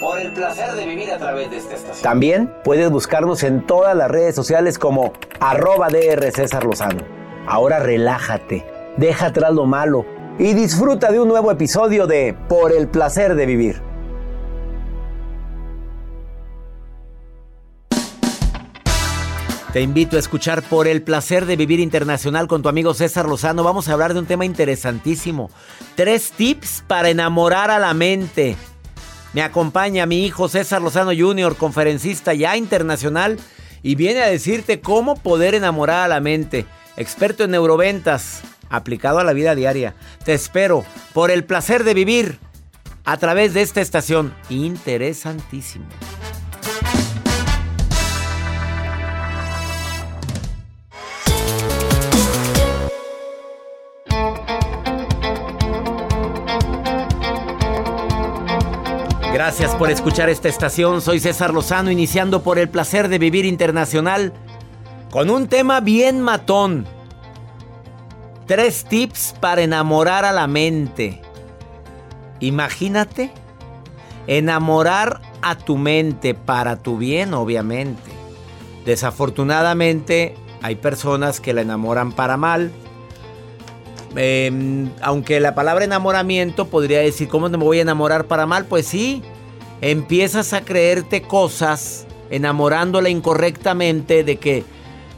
Por el placer de vivir a través de esta estación. También puedes buscarnos en todas las redes sociales como arroba DR César Lozano. Ahora relájate, deja atrás lo malo y disfruta de un nuevo episodio de Por el placer de vivir. Te invito a escuchar Por el placer de vivir internacional con tu amigo César Lozano. Vamos a hablar de un tema interesantísimo. Tres tips para enamorar a la mente. Me acompaña mi hijo César Lozano Jr., conferencista ya internacional, y viene a decirte cómo poder enamorar a la mente. Experto en neuroventas, aplicado a la vida diaria. Te espero por el placer de vivir a través de esta estación. Interesantísimo. Gracias por escuchar esta estación. Soy César Lozano, iniciando por el placer de vivir internacional con un tema bien matón. Tres tips para enamorar a la mente. Imagínate enamorar a tu mente para tu bien, obviamente. Desafortunadamente, hay personas que la enamoran para mal. Em, aunque la palabra enamoramiento podría decir, ¿cómo me voy a enamorar para mal? Pues sí, empiezas a creerte cosas enamorándola incorrectamente de que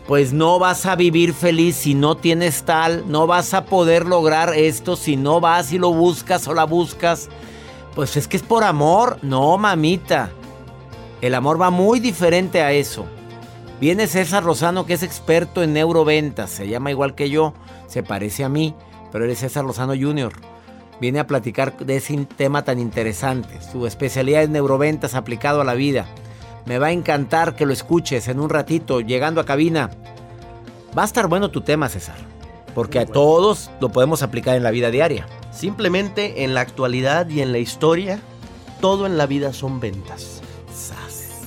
pues no vas a vivir feliz si no tienes tal, no vas a poder lograr esto si no vas y lo buscas o la buscas. Pues es que es por amor, no mamita. El amor va muy diferente a eso. Viene César Lozano que es experto en neuroventas, se llama igual que yo, se parece a mí, pero eres César Lozano Jr. Viene a platicar de ese tema tan interesante. Su especialidad es neuroventas aplicado a la vida. Me va a encantar que lo escuches en un ratito, llegando a cabina. Va a estar bueno tu tema, César, porque a todos lo podemos aplicar en la vida diaria. Simplemente en la actualidad y en la historia, todo en la vida son ventas.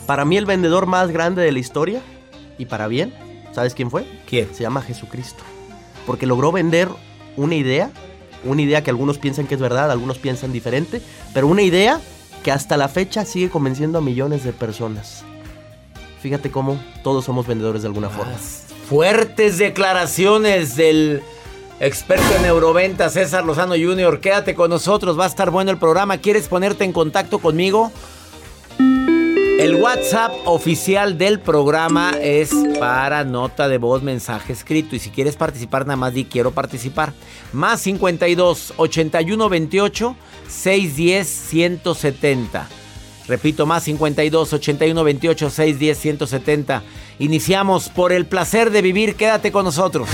Para mí el vendedor más grande de la historia, y para bien, ¿sabes quién fue? ¿Quién? Se llama Jesucristo. Porque logró vender una idea, una idea que algunos piensan que es verdad, algunos piensan diferente, pero una idea que hasta la fecha sigue convenciendo a millones de personas. Fíjate cómo todos somos vendedores de alguna forma. Fuertes declaraciones del experto en neuroventa César Lozano Jr. Quédate con nosotros, va a estar bueno el programa. ¿Quieres ponerte en contacto conmigo? El WhatsApp oficial del programa es para nota de voz, mensaje escrito. Y si quieres participar, nada más di quiero participar. Más 52 81 28 610 170. Repito, más 52 81 28 610 170. Iniciamos por el placer de vivir. Quédate con nosotros.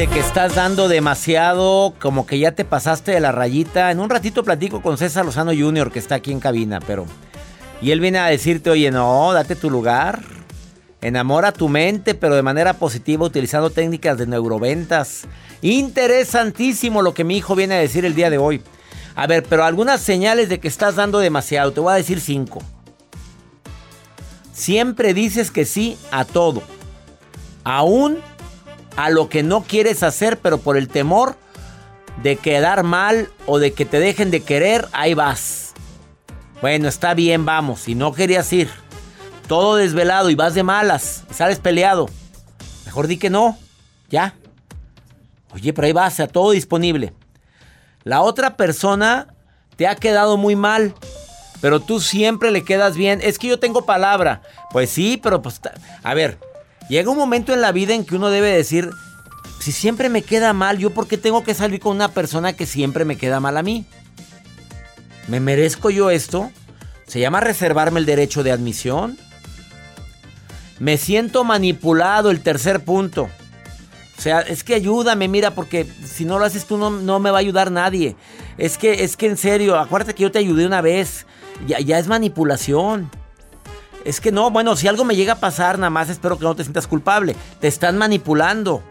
De que estás dando demasiado, como que ya te pasaste de la rayita. En un ratito platico con César Lozano Jr., que está aquí en cabina, pero... Y él viene a decirte, oye, no, date tu lugar. Enamora tu mente, pero de manera positiva, utilizando técnicas de neuroventas. Interesantísimo lo que mi hijo viene a decir el día de hoy. A ver, pero algunas señales de que estás dando demasiado. Te voy a decir cinco. Siempre dices que sí a todo. Aún a lo que no quieres hacer, pero por el temor de quedar mal o de que te dejen de querer, ahí vas. Bueno, está bien, vamos. Si no querías ir, todo desvelado y vas de malas, y sales peleado, mejor di que no, ya. Oye, pero ahí vas, a todo disponible. La otra persona te ha quedado muy mal, pero tú siempre le quedas bien. Es que yo tengo palabra. Pues sí, pero pues, a ver, Llega un momento en la vida en que uno debe decir, si siempre me queda mal, ¿yo por qué tengo que salir con una persona que siempre me queda mal a mí? ¿Me merezco yo esto? ¿Se llama reservarme el derecho de admisión? Me siento manipulado, el tercer punto. O sea, es que ayúdame, mira, porque si no lo haces tú no, no, me va a ayudar nadie. Es que, es que en serio, acuérdate que yo te ayudé una vez. Ya, ya es manipulación. Es que no, bueno, si algo me llega a pasar, nada más espero que no te sientas culpable. Te están manipulando.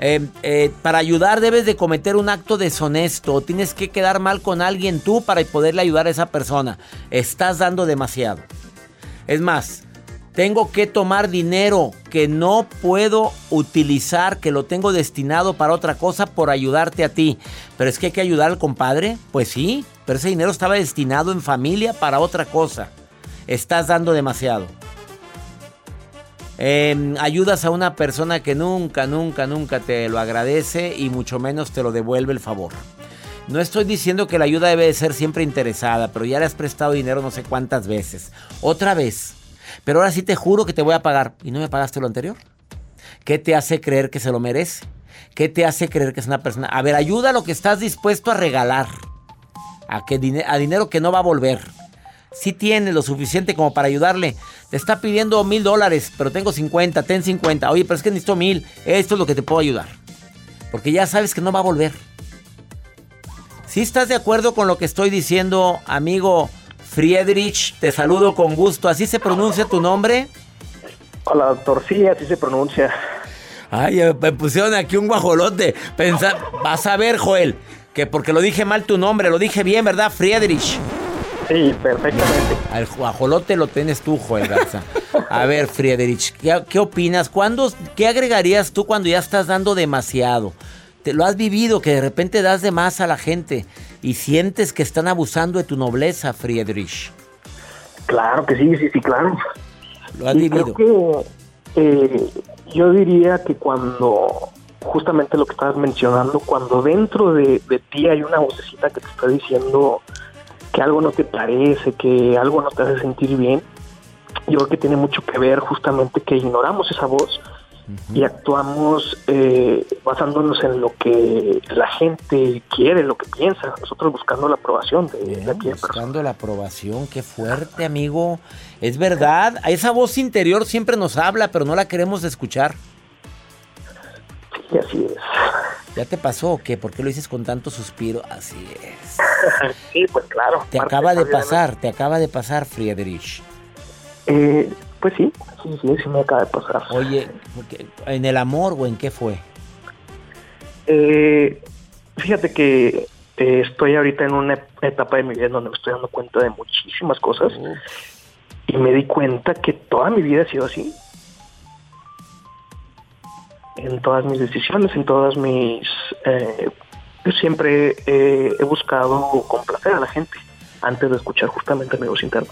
Eh, eh, para ayudar debes de cometer un acto deshonesto. Tienes que quedar mal con alguien tú para poderle ayudar a esa persona. Estás dando demasiado. Es más, tengo que tomar dinero que no puedo utilizar, que lo tengo destinado para otra cosa por ayudarte a ti. Pero es que hay que ayudar al compadre. Pues sí, pero ese dinero estaba destinado en familia para otra cosa. Estás dando demasiado. Em, ayudas a una persona que nunca, nunca, nunca te lo agradece y mucho menos te lo devuelve el favor. No estoy diciendo que la ayuda debe de ser siempre interesada, pero ya le has prestado dinero no sé cuántas veces. Otra vez. Pero ahora sí te juro que te voy a pagar. ¿Y no me pagaste lo anterior? ¿Qué te hace creer que se lo merece? ¿Qué te hace creer que es una persona? A ver, ayuda a lo que estás dispuesto a regalar. A, que, a dinero que no va a volver si tiene lo suficiente como para ayudarle. Te está pidiendo mil dólares, pero tengo 50, ten 50. Oye, pero es que necesito mil. Esto es lo que te puedo ayudar. Porque ya sabes que no va a volver. Si estás de acuerdo con lo que estoy diciendo, amigo Friedrich, te saludo con gusto. ¿Así se pronuncia tu nombre? Hola, doctor. Sí, así se pronuncia. Ay, me pusieron aquí un guajolote. Pensa, vas a ver, Joel, que porque lo dije mal tu nombre, lo dije bien, ¿verdad, Friedrich? Sí, perfectamente. Al guajolote lo tienes tú, Joel Garza. A ver, Friedrich, ¿qué, opinas? ¿Cuándo, ¿Qué agregarías tú cuando ya estás dando demasiado? ¿Te lo has vivido que de repente das de más a la gente y sientes que están abusando de tu nobleza, Friedrich? Claro que sí, sí, sí, claro. ¿Lo has vivido? que, eh, yo diría que cuando justamente lo que estabas mencionando, cuando dentro de, de, ti hay una vocecita que te está diciendo que algo no te parece, que algo no te hace sentir bien, yo creo que tiene mucho que ver justamente que ignoramos esa voz y actuamos eh, basándonos en lo que la gente quiere, lo que piensa, nosotros buscando la aprobación de, la Buscando la aprobación, qué fuerte amigo. Es verdad, esa voz interior siempre nos habla, pero no la queremos escuchar. Sí, así es. ¿Ya te pasó o qué? ¿Por qué lo dices con tanto suspiro? Así es. sí, pues claro. Te acaba de pasar, te acaba de pasar, Friedrich. Eh, pues sí, sí, sí, sí me acaba de pasar. Oye, ¿en el amor o en qué fue? Eh, fíjate que eh, estoy ahorita en una etapa de mi vida donde me estoy dando cuenta de muchísimas cosas y me di cuenta que toda mi vida ha sido así en todas mis decisiones, en todas mis... Eh, yo siempre he buscado complacer a la gente antes de escuchar justamente mi voz interna.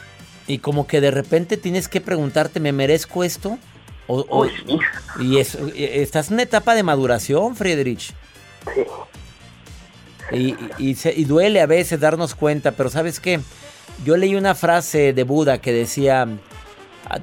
Y como que de repente tienes que preguntarte, ¿me merezco esto? O, Y estás en una etapa de maduración, Friedrich. Sí. Y, y, duele a veces darnos cuenta, pero ¿sabes qué? Yo leí una frase de Buda que decía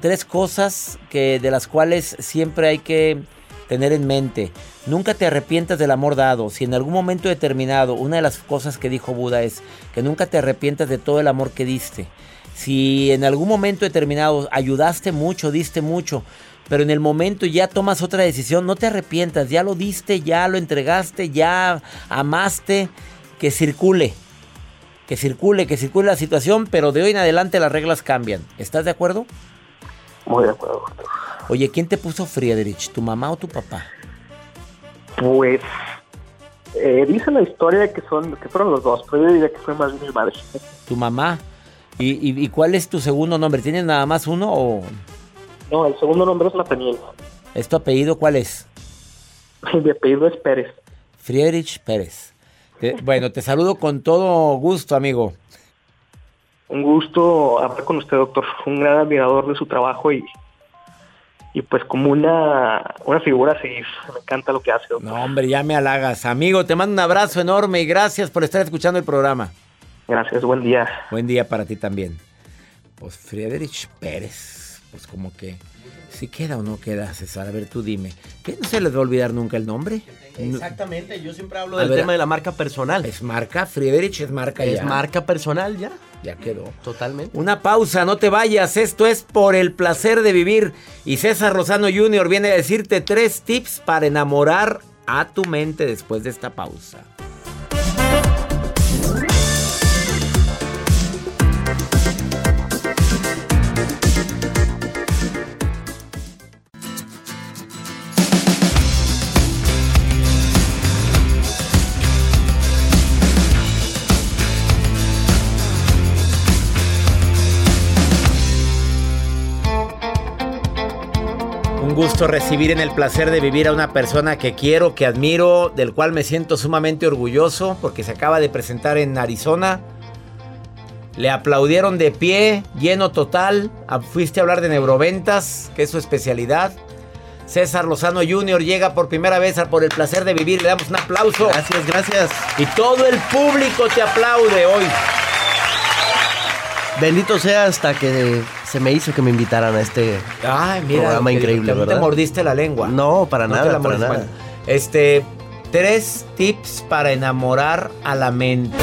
tres cosas que de las cuales siempre hay que tener en mente. Nunca te arrepientas del amor dado. Si en algún momento determinado, una de las cosas que dijo Buda es que nunca te arrepientas de todo el amor que diste. Si en algún momento determinado ayudaste mucho, diste mucho, pero en el momento ya tomas otra decisión, no te arrepientas, ya lo diste, ya lo entregaste, ya amaste, que circule. Que circule, que circule la situación, pero de hoy en adelante las reglas cambian. ¿Estás de acuerdo? Muy de acuerdo, Oye, ¿quién te puso Friedrich? ¿Tu mamá o tu papá? Pues eh, dice la historia que son que fueron los dos, pero yo diría que fue más bien mi madre. ¿Tu mamá? ¿Y, y, cuál es tu segundo nombre? ¿Tienes nada más uno o...? No, el segundo nombre es Nathaniel. ¿Es tu apellido cuál es? Mi apellido es Pérez. Friedrich Pérez. bueno, te saludo con todo gusto, amigo. Un gusto hablar con usted, doctor. Un gran admirador de su trabajo y y pues como una, una figura así, me encanta lo que hace. No, hombre, ya me halagas. Amigo, te mando un abrazo enorme y gracias por estar escuchando el programa. Gracias, buen día. Buen día para ti también. Pues Friedrich Pérez. pues como que si queda o no queda, César. A ver, tú dime. ¿Qué no se les va a olvidar nunca el nombre? Exactamente, yo siempre hablo del tema de la marca personal. Es marca, Friedrich es marca ya. Es marca personal ya. Ya quedó. Totalmente. Una pausa, no te vayas. Esto es por el placer de vivir. Y César Rosano Jr. viene a decirte tres tips para enamorar a tu mente después de esta pausa. Gusto recibir en el placer de vivir a una persona que quiero, que admiro, del cual me siento sumamente orgulloso porque se acaba de presentar en Arizona. Le aplaudieron de pie, lleno total. Ah, fuiste a hablar de neuroventas, que es su especialidad. César Lozano Jr. llega por primera vez a por el placer de vivir. Le damos un aplauso. Gracias, gracias. Y todo el público te aplaude hoy. Bendito sea hasta que se me hizo que me invitaran a este programa increíble, te mordiste la lengua. No, para nada, para nada. este, tres tips para enamorar a la mente.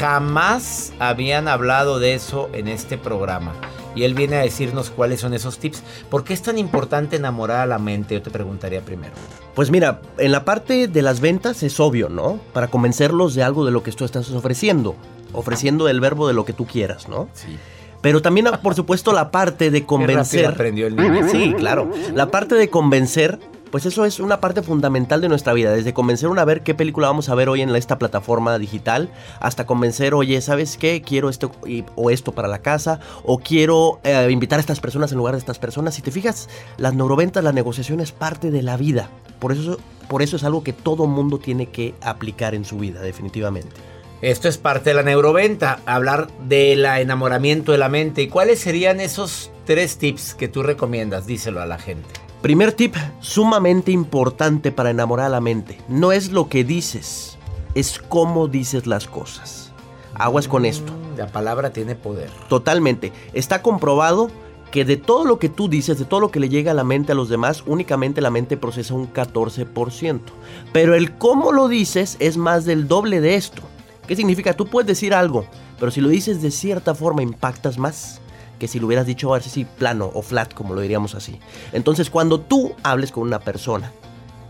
Jamás habían hablado de eso en este programa. Y él viene a decirnos cuáles son esos tips. ¿Por qué es tan importante enamorar a la mente? Yo te preguntaría primero. Pues mira, en la parte de las ventas es obvio, ¿no? Para convencerlos de algo de lo que tú estás ofreciendo. Ofreciendo el verbo de lo que tú quieras, ¿no? Sí. Pero también, por supuesto, la parte de convencer. aprendió el niño. Sí, claro. La parte de convencer, pues eso es una parte fundamental de nuestra vida. Desde convencer a ver qué película vamos a ver hoy en esta plataforma digital, hasta convencer, oye, ¿sabes qué? Quiero esto o esto para la casa, o quiero eh, invitar a estas personas en lugar de estas personas. Si te fijas, las neuroventas, la negociación es parte de la vida. Por eso, por eso es algo que todo mundo tiene que aplicar en su vida, definitivamente. Esto es parte de la neuroventa, hablar del enamoramiento de la mente. ¿Y cuáles serían esos tres tips que tú recomiendas? Díselo a la gente. Primer tip, sumamente importante para enamorar a la mente. No es lo que dices, es cómo dices las cosas. Aguas con esto. Mm, la palabra tiene poder. Totalmente. Está comprobado que de todo lo que tú dices, de todo lo que le llega a la mente a los demás, únicamente la mente procesa un 14%. Pero el cómo lo dices es más del doble de esto. ¿Qué significa? Tú puedes decir algo, pero si lo dices de cierta forma impactas más que si lo hubieras dicho así plano o flat, como lo diríamos así. Entonces, cuando tú hables con una persona,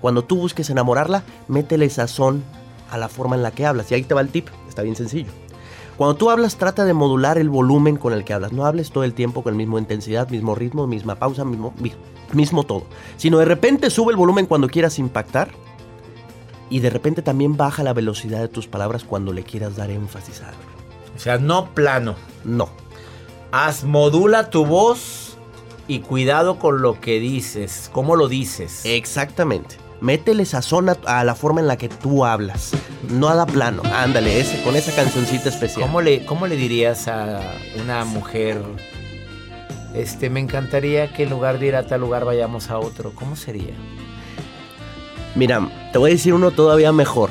cuando tú busques enamorarla, métele sazón a la forma en la que hablas. Y ahí te va el tip, está bien sencillo. Cuando tú hablas, trata de modular el volumen con el que hablas. No hables todo el tiempo con la misma intensidad, mismo ritmo, misma pausa, mismo, mismo todo. Sino de repente sube el volumen cuando quieras impactar y de repente también baja la velocidad de tus palabras cuando le quieras dar énfasis a algo. O sea, no plano. No. Haz, modula tu voz y cuidado con lo que dices. ¿Cómo lo dices? Exactamente. Métele sazón a, a la forma en la que tú hablas. No a plano. Ándale, ese, con esa cancioncita especial. ¿Cómo le, ¿Cómo le dirías a una mujer? Este, me encantaría que en lugar de ir a tal lugar vayamos a otro. ¿Cómo sería? Mira, te voy a decir uno todavía mejor.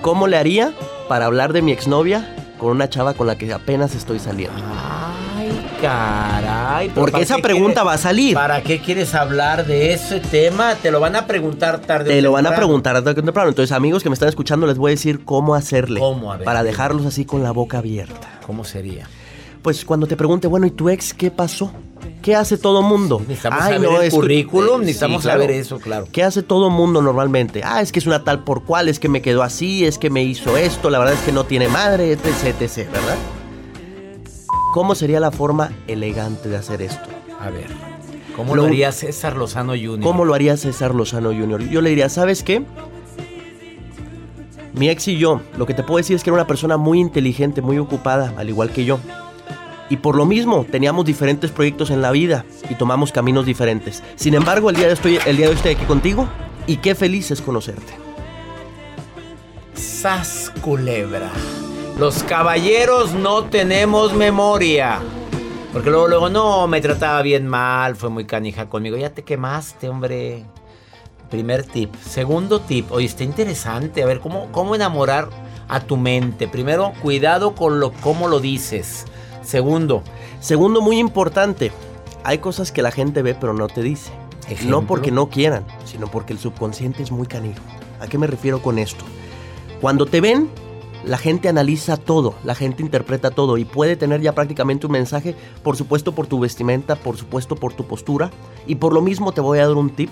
¿Cómo le haría para hablar de mi exnovia con una chava con la que apenas estoy saliendo? Ay, caray. Porque esa pregunta va a salir. ¿Para qué quieres hablar de ese tema? Te lo van a preguntar tarde. Te lo van a preguntar tarde o temprano. Entonces, amigos que me están escuchando, les voy a decir cómo hacerle. ¿Cómo? para dejarlos así con la boca abierta. ¿Cómo sería? Pues cuando te pregunte, bueno, ¿y tu ex qué pasó? ¿Qué hace todo mundo? Necesitamos saber el currículum, necesitamos saber eso, claro. ¿Qué hace todo mundo normalmente? Ah, es que es una tal por cual, es que me quedó así, es que me hizo esto, la verdad es que no tiene madre, etc, etc, ¿verdad? ¿Cómo sería la forma elegante de hacer esto? A ver, ¿cómo lo, haría César Lozano Jr.? ¿Cómo lo haría César Lozano Jr.? Yo le diría, ¿sabes qué? Mi ex y yo, lo que te puedo decir es que era una persona muy inteligente, muy ocupada, al igual que yo. Y por lo mismo, teníamos diferentes proyectos en la vida y tomamos caminos diferentes. Sin embargo, el día de, hoy, el día de estoy aquí contigo y qué feliz es conocerte. Sas culebra. Los caballeros no tenemos memoria. Porque luego, luego, no, me trataba bien mal, fue muy canija conmigo. Ya te quemaste, hombre. Primer tip. Segundo tip. Oye, está interesante. A ver, ¿cómo, cómo enamorar a tu mente? Primero, cuidado con lo, cómo lo dices. Segundo. Segundo, muy importante. hay cosas que la gente ve pero no te dice. ¿Ejemplo? No porque no quieran, sino porque el subconsciente es muy canijo. ¿A qué me refiero con esto? Cuando te ven, la gente analiza todo, la gente interpreta todo y puede tener ya prácticamente un mensaje, por supuesto por tu vestimenta, por supuesto por tu postura. Y por lo mismo te voy a dar un tip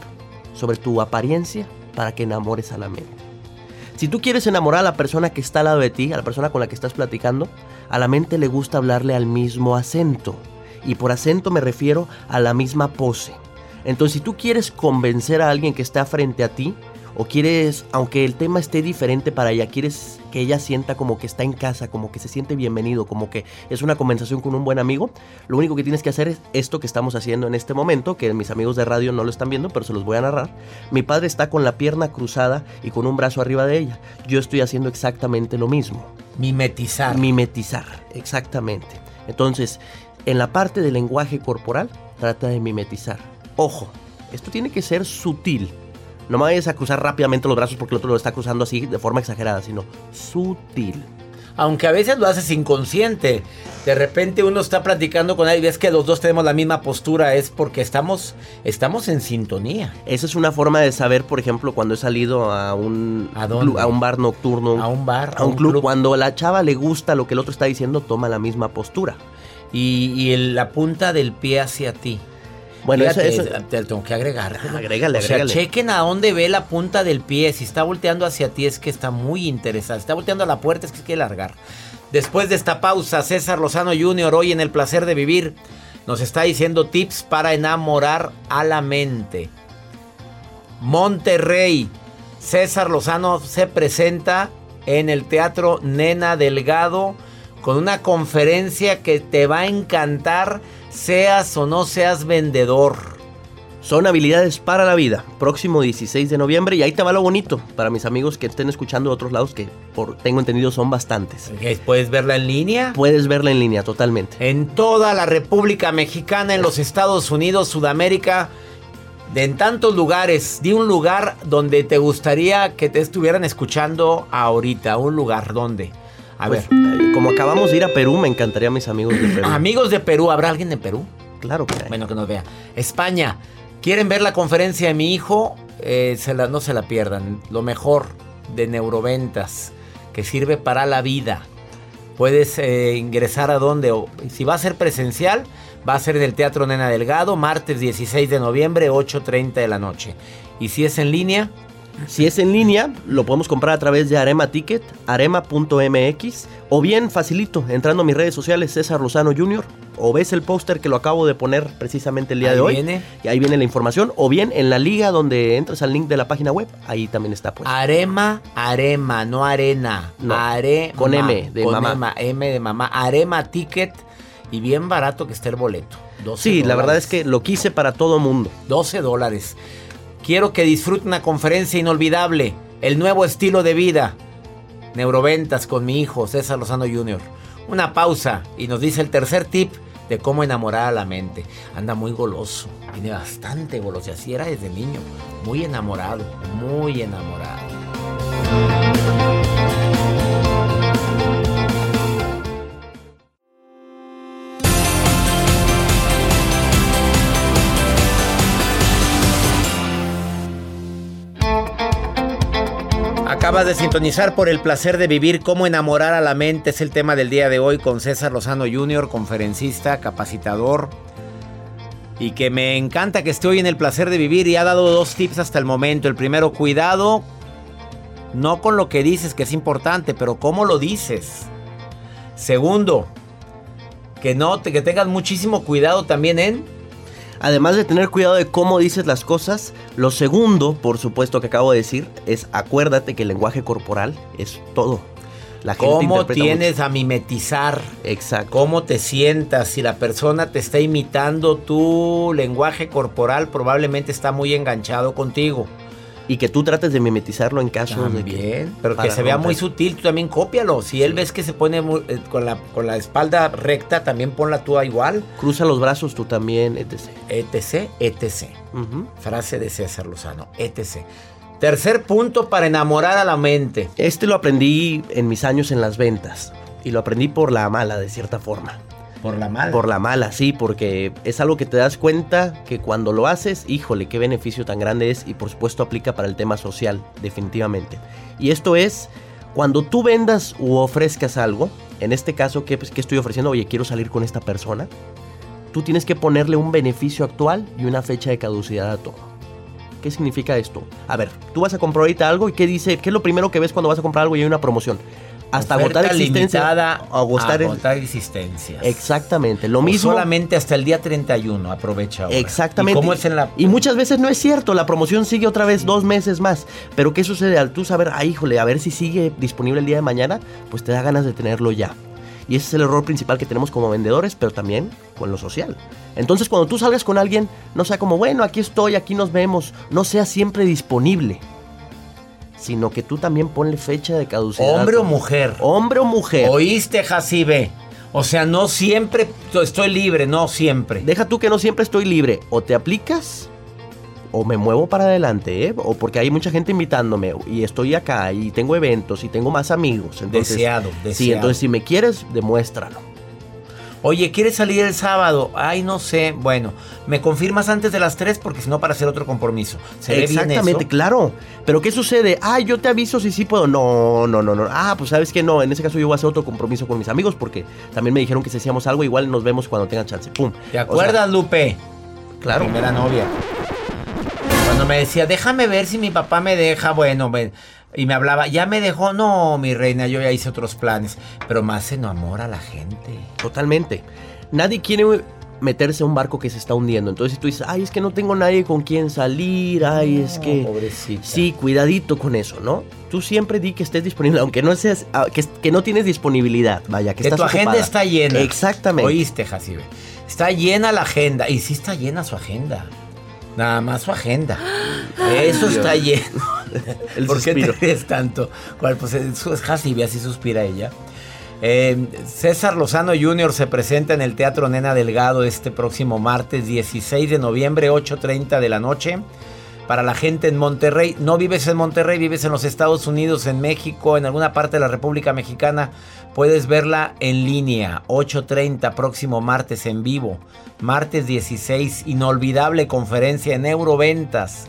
sobre tu apariencia para que enamores a la mente. Si tú quieres enamorar a la persona que está al lado de ti, a la persona con la que estás platicando, a la mente le gusta hablarle al mismo acento. Y por acento me refiero a la misma pose. Entonces, si tú quieres convencer a alguien que está frente a ti, o quieres, aunque el tema esté diferente para ella, quieres que ella sienta como que está en casa, como que se siente bienvenido, como que es una conversación con un buen amigo, lo único que tienes que hacer es esto que estamos haciendo en este momento, que mis amigos de radio no lo están viendo, pero se los voy a narrar. Mi padre está con la pierna cruzada y con un brazo arriba de ella. Yo estoy haciendo exactamente lo mismo. Mimetizar. Mimetizar, exactamente. Entonces, en la parte del lenguaje corporal, trata de mimetizar. Ojo, esto tiene que ser sutil. No me vayas a cruzar rápidamente los brazos porque el otro lo está cruzando así de forma exagerada, sino sutil. Aunque a veces lo haces inconsciente. De repente uno está platicando con alguien y ves que los dos tenemos la misma postura. Es porque estamos, estamos en sintonía. Esa es una forma de saber, por ejemplo, cuando he salido a un, ¿A un bar nocturno, A un bar, a un, club, Cuando a la chava le gusta lo que el otro está diciendo, toma la misma postura. Y, y el- la punta del pie hacia ti. Bueno, Fíjate, eso, eso- te lo tengo que agregar. Ah, agrégale, o sea, agrégale. chequen a dónde ve la punta del pie. Si está volteando hacia ti es que está muy interesado. Si está volteando a la puerta es que quiere largar. Después de esta pausa, César Lozano Jr. hoy en El Placer de Vivir nos está diciendo tips para enamorar a la mente. Monterrey. César Lozano se presenta en el Teatro Nena Delgado con una conferencia que te va a encantar, seas o no seas vendedor. Son habilidades para la vida. Próximo 16 de noviembre. Y ahí te va lo bonito. Para mis amigos que estén escuchando de otros lados, que por, tengo entendido son bastantes. ¿Puedes verla en línea? Puedes verla en línea totalmente. En toda la República Mexicana, en los Estados Unidos, Sudamérica, de en tantos lugares. Di un lugar donde te gustaría que te estuvieran escuchando ahorita. Un lugar donde. A Pues, ver. eh, como acabamos de ir a Perú, me encantaría a mis amigos de Perú. Amigos de Perú, ¿habrá alguien de Perú? Claro que hay. Bueno, que nos vea. España. ¿Quieren ver la conferencia de mi hijo? Eh, se la- no se la pierdan. Lo mejor de neuroventas que sirve para la vida. Puedes eh, ingresar a donde, o, si va a ser presencial, va a ser en el Teatro Nena Delgado, martes 16 de noviembre, 8.30 de la noche. Y si es en línea, Si es en línea, lo podemos comprar a través de Arema Ticket, arema.mx, o bien facilito, entrando a mis redes sociales, César Lozano Jr., o ves el póster que lo acabo de poner precisamente el día Ahí de hoy, viene. y ahí viene la información, o bien en la liga donde entras al link de la página web, ahí también está pues. Arema, Arema, no Arena. No, Arema. con M de con mamá. M, M de mamá. Arema Ticket. Y bien barato que está el boleto. 12 Sí, la verdad es que lo quise para todo mundo. 12 dólares. Quiero que disfruten una conferencia inolvidable. El nuevo estilo de vida. Neuroventas con mi hijo César Lozano Jr. Una pausa y nos dice el tercer tip de cómo enamorar a la mente. Anda muy goloso. Tiene bastante goloso. Así era desde niño. Muy enamorado. Muy enamorado. Acabas de sintonizar por el placer de vivir, cómo enamorar a la mente. Es el tema del día de hoy con César Lozano Jr., conferencista, capacitador. Y que me encanta que esté hoy en el placer de vivir y ha dado dos tips hasta el momento. El primero, cuidado, no con lo que dices, que es importante, pero cómo lo dices. Segundo, que no, que tengas muchísimo cuidado también en Además de tener cuidado de cómo dices las cosas, lo segundo, por supuesto que acabo de decir, es acuérdate que el lenguaje corporal es todo. La gente cómo tienes a mimetizar. Exacto. cómo te sientas, si la persona te está imitando tu lenguaje corporal, probablemente está muy enganchado contigo. Y que tú trates de mimetizarlo en caso de que... También, pero que se vea muy sutil, tú también cópialo. Si él ves que se pone muy- eh, con, la, con la espalda recta, también ponla tú igual. Cruza los brazos tú también, etc. etc, etc. Frase de César Lozano, etc. Tercer punto para enamorar a la mente. Este lo aprendí en mis años en las ventas. Y lo aprendí por la mala, de cierta forma. Por la mala. Por la mala, sí, porque es algo que te das cuenta que cuando lo haces, híjole, qué beneficio tan grande es y por supuesto aplica para el tema social, definitivamente. Y esto es, cuando tú vendas u ofrezcas algo, en este caso, ¿qué, pues, qué estoy ofreciendo? Oye, quiero salir con esta persona. Tú tienes que ponerle un beneficio actual y una fecha de caducidad a todo. ¿Qué significa esto? A ver, tú vas a comprar ahorita algo y ¿qué dice? ¿Qué es lo primero que ves cuando vas a comprar algo y hay una promoción? Hasta agotar existencia. Agotar, agotar existencias. Exactamente. Lo mismo. Solamente hasta el día 31. Aprovecha ahora. Exactamente. ¿Y, cómo es en la... y muchas veces no es cierto. La promoción sigue otra vez dos meses más. Pero ¿qué sucede al tú saber, ah, híjole, a ver si sigue disponible el día de mañana? Pues te da ganas de tenerlo ya. Y ese es el error principal que tenemos como vendedores, pero también con lo social. Entonces cuando tú salgas con alguien, no sea como, bueno, aquí estoy, aquí nos vemos, no sea siempre disponible. Sino que tú también ponle fecha de caducidad. Hombre o mujer. Hombre o mujer. ¿Oíste, Jacibe? O sea, no siempre estoy libre, no siempre. Deja tú que no siempre estoy libre. O te aplicas o me muevo para adelante, ¿eh? o porque hay mucha gente invitándome y estoy acá y tengo eventos y tengo más amigos. deseado, deseado. Sí, entonces si me quieres, demuéstralo. Oye, ¿quieres salir el sábado? Ay, no sé. Bueno, me confirmas antes de las 3 porque si no, para hacer otro compromiso. ¿Se Exactamente, claro. Pero ¿qué sucede? Ay, yo te aviso si sí puedo. No, no, no, no. Ah, pues sabes que no. En ese caso yo voy a hacer otro compromiso con mis amigos porque también me dijeron que si hacíamos algo, igual nos vemos cuando tengan chance. Pum. ¿Te acuerdas, Lupe? Claro. Primera novia. Cuando me decía, déjame ver si mi papá me deja, bueno, y me hablaba, ya me dejó, no, mi reina, yo ya hice otros planes, pero más se enamora a la gente. Totalmente. Nadie quiere meterse a un barco que se está hundiendo. Entonces si tú dices, ay, es que no tengo nadie con quien salir, ay, es que... Pobrecita. Sí, cuidadito con eso, ¿no? Tú siempre di que estés disponible, aunque no seas, ah, que, no tienes disponibilidad, vaya, que, que tu agenda está llena. Exactamente. Oíste, Jacibe. Está llena la agenda, y sí está llena su agenda. Nada más su agenda. Eso está lleno. ¿Por qué te crees tanto? Pues es Hasibi, así suspira ella. Eh, César Lozano Jr. se presenta en el Teatro Nena Delgado este próximo martes 16 de noviembre, 8.30 de la noche. Para la gente en Monterrey, no vives en Monterrey, vives en los Estados Unidos, en México, en alguna parte de la República Mexicana, puedes verla en línea, 8.30 próximo martes en vivo. Martes 16, inolvidable conferencia en Euroventas,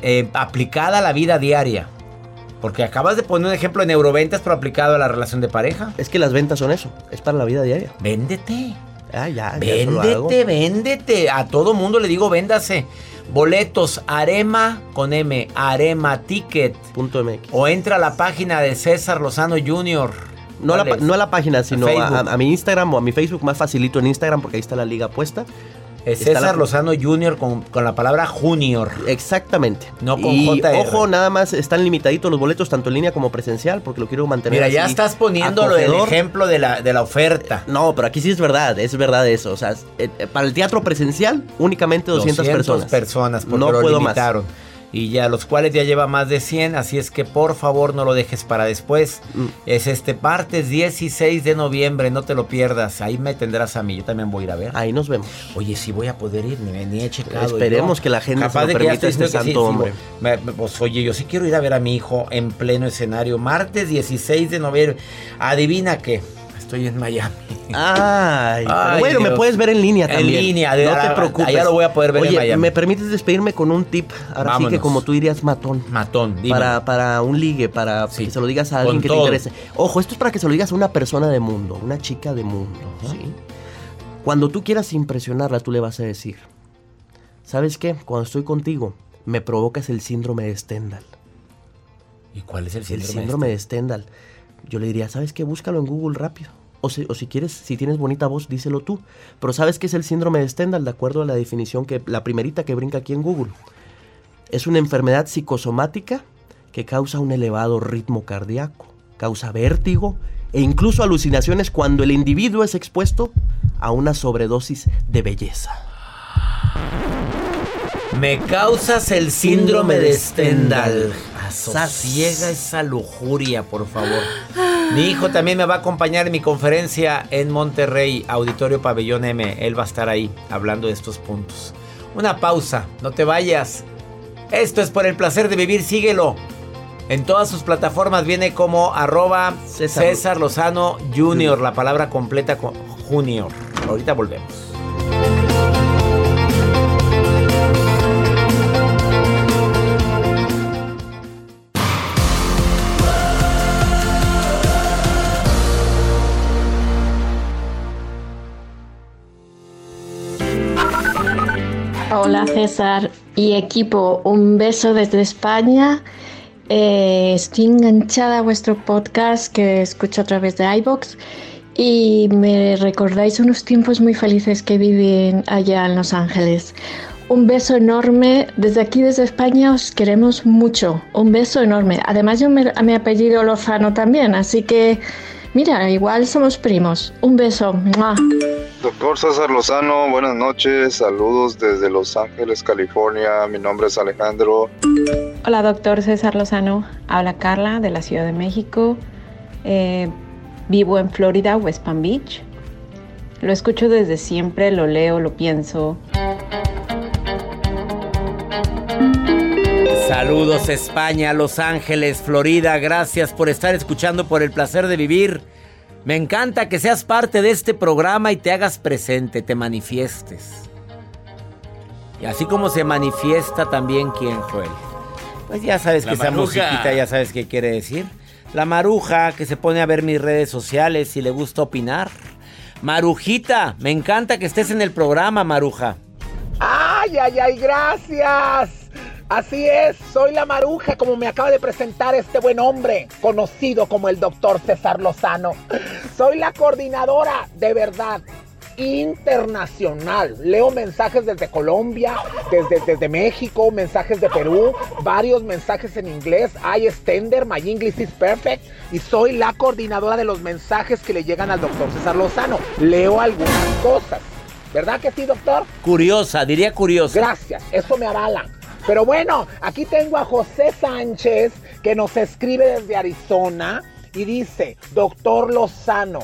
eh, aplicada a la vida diaria. Porque acabas de poner un ejemplo en Euroventas, pero aplicado a la relación de pareja. Es que las ventas son eso, es para la vida diaria. Véndete. Ah, ya, véndete, véndete. A todo mundo le digo, véndase. Boletos Arema con M, Arema Ticket. O entra a la página de César Lozano Jr. No, la, no a la página, sino a, mi Instagram o a mi Facebook, más facilito en Instagram porque ahí está la liga puesta. Es César Lozano Junior con, la palabra Junior. Exactamente. No con y, Ojo, nada más están limitaditos los boletos, tanto en línea como presencial, porque lo quiero mantener. Mira, ya estás poniendo el ejemplo de la, de la oferta. No, pero aquí sí es verdad, es verdad eso. O sea, eh, eh, para el teatro presencial, únicamente 200, 200 personas. personas, porque no lo puedo limitaron. Más y ya los cuales ya lleva más de 100, así es que por favor no lo dejes para después. Mm. Es este martes 16 de noviembre, no te lo pierdas, ahí me tendrás a mí, yo también voy a ir a ver. Ahí nos vemos. Oye, sí voy a poder ir, ni, he checado. Esperemos que la gente Capaz de permita este santo hombre. pues oye, yo sí quiero ir a ver a mi hijo en pleno escenario, martes 16 de noviembre. Adivina qué, estoy en Miami. Ay, bueno, me puedes ver en línea también. En línea, no te preocupes. Ya lo voy a poder ver en Miami. ¿me permites despedirme con un tip? Ahora sí que como tú dirías, matón. Matón, dime. Para, para un ligue, para que se lo digas a alguien que te interese. Ojo, esto es para que se lo digas a una persona de mundo, una chica de mundo, ¿sí? Cuando tú quieras impresionarla, tú le vas a decir, ¿sabes qué? Cuando estoy contigo, me provocas el síndrome de Stendhal. ¿Y cuál es el síndrome? El síndrome de Stendhal. Yo le diría, ¿sabes qué? Búscalo en Google rápido. O si, quieres, si tienes bonita voz, díselo tú. Pero ¿sabes qué es el síndrome de Stendhal? De acuerdo a la definición que la primerita que brinca aquí en Google. Es una enfermedad psicosomática que causa un elevado ritmo cardíaco, causa vértigo e incluso alucinaciones cuando el individuo es expuesto a una sobredosis de belleza. Me causas el síndrome de Stendhal. Asosiega esa lujuria, por favor. Mi hijo también me va a acompañar en mi conferencia en Monterrey, Auditorio Pabellón M. Él va a estar ahí hablando de estos puntos. Una pausa, no te vayas. Esto es por el placer de vivir, síguelo. En todas sus plataformas viene como arroba César, Lozano Junior, la palabra completa con Junior. Ahorita volvemos. César y equipo, un beso desde España. Eh, estoy enganchada a vuestro podcast que escucho a través de iBox y me recordáis unos tiempos muy felices que viví allá en Los Ángeles. Un beso enorme. Desde aquí, desde España, os queremos mucho. Un beso enorme. Además, yo me, mi apellido Lozano también, así que mira, igual somos primos. Un beso. Doctor César Lozano, buenas noches. Saludos desde Los Ángeles, California. Mi nombre es Alejandro. Hola, doctor César Lozano. Habla Carla de la Ciudad de México. Eh, vivo en Florida, West Palm Beach. Lo escucho desde siempre, lo leo, lo pienso. Saludos España, Los Ángeles, Florida. Gracias por estar escuchando por el placer de vivir. Me encanta que seas parte de este programa y te hagas presente, te manifiestes. Y así como se manifiesta también quién fue él. Pues ya sabes que esa musiquita ya sabes qué quiere decir. La maruja que se pone a ver mis redes sociales y le gusta opinar. Marujita, me encanta que estés en el programa, Maruja. ¡Ay, ay, ay! Gracias. Así es, soy la maruja, como me acaba de presentar este buen hombre, conocido como el doctor César Lozano. Soy la coordinadora, de verdad, internacional. Leo mensajes desde Colombia, desde, desde México, mensajes de Perú, varios mensajes en inglés. I extender, my English is perfect. Y soy la coordinadora de los mensajes que le llegan al doctor César Lozano. Leo algunas cosas. ¿Verdad que sí, doctor? Curiosa, diría curiosa. Gracias, eso me avala. Pero bueno, aquí tengo a José Sánchez que nos escribe desde Arizona y dice, doctor Lozano,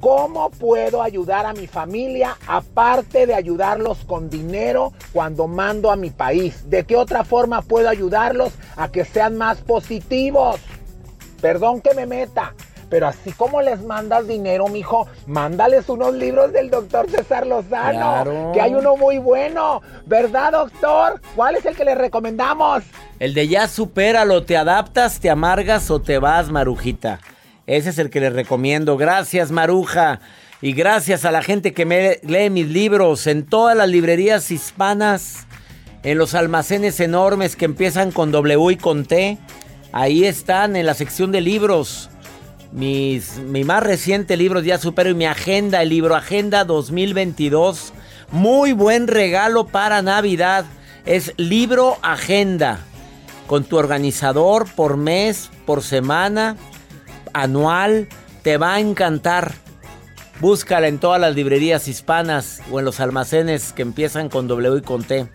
¿Cómo puedo ayudar a mi familia aparte de ayudarlos con dinero cuando mando a mi país? ¿De qué otra forma puedo ayudarlos a que sean más positivos? Perdón que me meta, pero así como les mandas dinero, mijo, mándales unos libros del doctor César Lozano, que hay uno muy bueno, ¿verdad, doctor? ¿Cuál es el que le recomendamos? El de ya supéralo, te adaptas, te amargas o te vas, Marujita. Ese es el que les recomiendo. Gracias, Maruja. Y gracias a la gente que me lee mis libros en todas las librerías hispanas, en los almacenes enormes que empiezan con W y con T. Ahí están en la sección de libros. Mis, mi más reciente libro ya supero y mi agenda, el libro Agenda 2022. Muy buen regalo para Navidad. Es libro Agenda. Con tu organizador por mes, por semana anual. Te va a encantar. Búscala en todas las librerías hispanas o en los almacenes que empiezan con W y con T.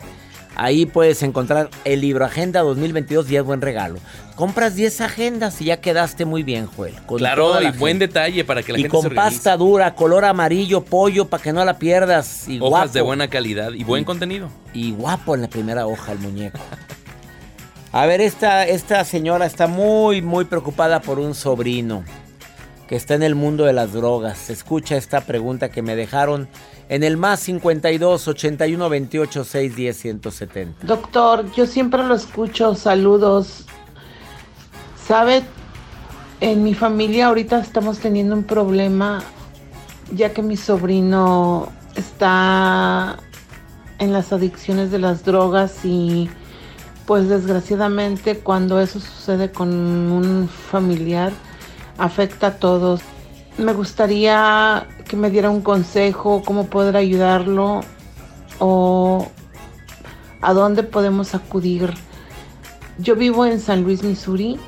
Ahí puedes encontrar el libro Agenda 2022 y es buen regalo. Compras 10 agendas y ya quedaste muy bien, Joel. claro, y buen detalle para que la y gente con pasta dura, color amarillo, pollo, para que no la pierdas. Y Hojas de buena calidad y buen contenido. Y guapo en la primera hoja el muñeco. A ver, esta, esta señora está muy, muy preocupada por un sobrino que está en el mundo de las drogas. Escucha esta pregunta que me dejaron en el más 52 81 28 6 10 170. Doctor, yo siempre lo escucho. Saludos. ¿Sabe? En mi familia ahorita estamos teniendo un problema ya que mi sobrino está en las adicciones de las drogas y pues desgraciadamente cuando eso sucede con un familiar afecta a todos. Me gustaría que me diera un consejo, cómo poder ayudarlo o a dónde podemos acudir. Yo vivo en San Luis, Missouri,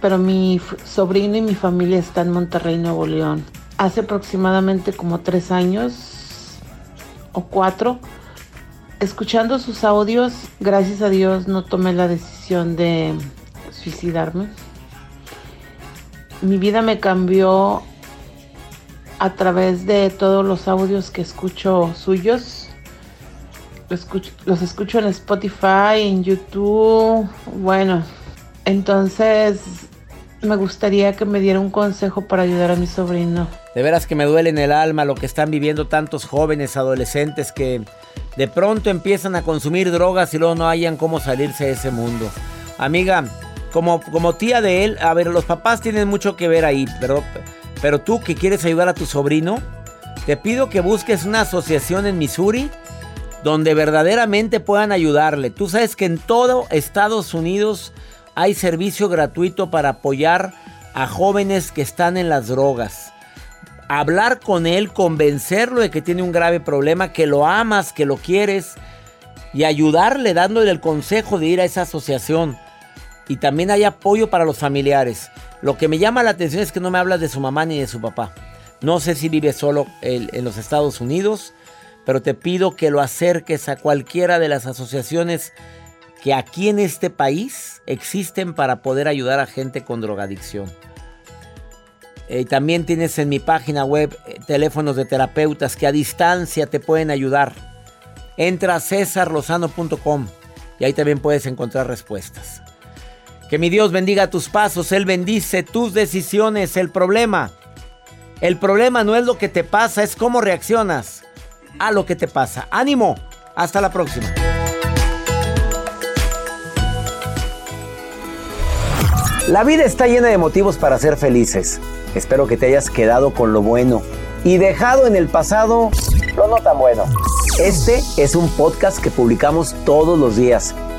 pero mi sobrino y mi familia están en Monterrey, Nuevo León. Hace aproximadamente como tres años o cuatro escuchando sus audios, gracias a Dios no tomé la decisión de suicidarme. Mi vida me cambió a través de todos los audios que escucho suyos. Los escucho, los escucho en Spotify, en YouTube. Bueno, entonces me gustaría que me diera un consejo para ayudar a mi sobrino. De veras que me duele en el alma lo que están viviendo tantos jóvenes, adolescentes que de pronto empiezan a consumir drogas y luego no hayan cómo salirse de ese mundo. Amiga, como, como tía de él, a ver, los papás tienen mucho que ver ahí, pero, pero tú que quieres ayudar a tu sobrino, te pido que busques una asociación en Missouri donde verdaderamente puedan ayudarle. Tú sabes que en todo Estados Unidos hay servicio gratuito para apoyar a jóvenes que están en las drogas hablar con él, convencerlo de que tiene un grave problema, que lo amas, que lo quieres y ayudarle dándole el consejo de ir a esa asociación. Y también hay apoyo para los familiares. Lo que me llama la atención es que no me hablas de su mamá ni de su papá. No sé si vive solo en los Estados Unidos, pero te pido que lo acerques a cualquiera de las asociaciones que aquí en este país existen para poder ayudar a gente con drogadicción. Eh, también tienes en mi página web eh, teléfonos de terapeutas que a distancia te pueden ayudar. Entra a cesarlozano.com y ahí también puedes encontrar respuestas. Que mi Dios bendiga tus pasos, Él bendice tus decisiones. El problema, el problema no es lo que te pasa, es cómo reaccionas a lo que te pasa. Ánimo, hasta la próxima. La vida está llena de motivos para ser felices. Espero que te hayas quedado con lo bueno y dejado en el pasado lo no tan bueno. Este es un podcast que publicamos todos los días,